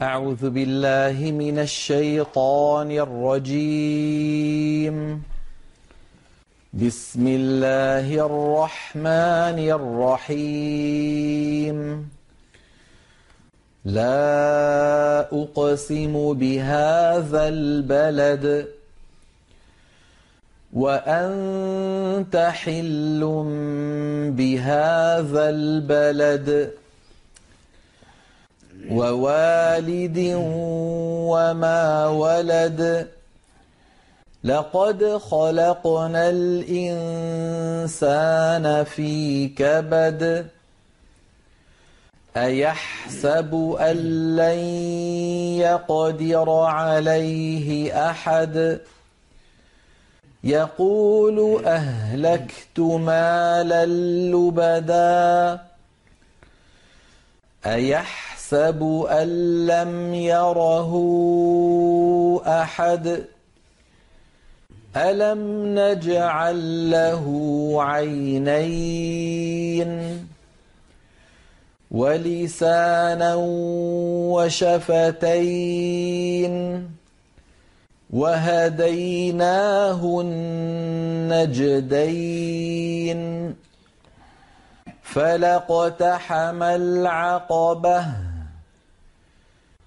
أعوذ بالله من الشيطان الرجيم. بسم الله الرحمن الرحيم. لا أقسم بهذا البلد. وأنت حل بهذا البلد. ووالد وما ولد. لقد خلقنا الإنسان في كبد. أيحسب أن لن يقدر عليه أحد؟ يقول أهلكت مالا لبدا. أيحسب أن لم يره أحد. ألم نجعل له عينين ولسانا وشفتين وهديناه النجدين. فلقتحم العقبة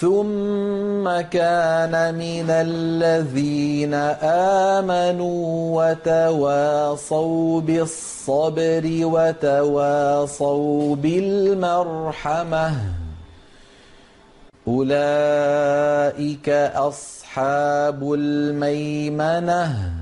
ثم كان من الذين آمنوا وتواصوا بالصبر وتواصوا بالمرحمة أولئك أصحاب الميمنة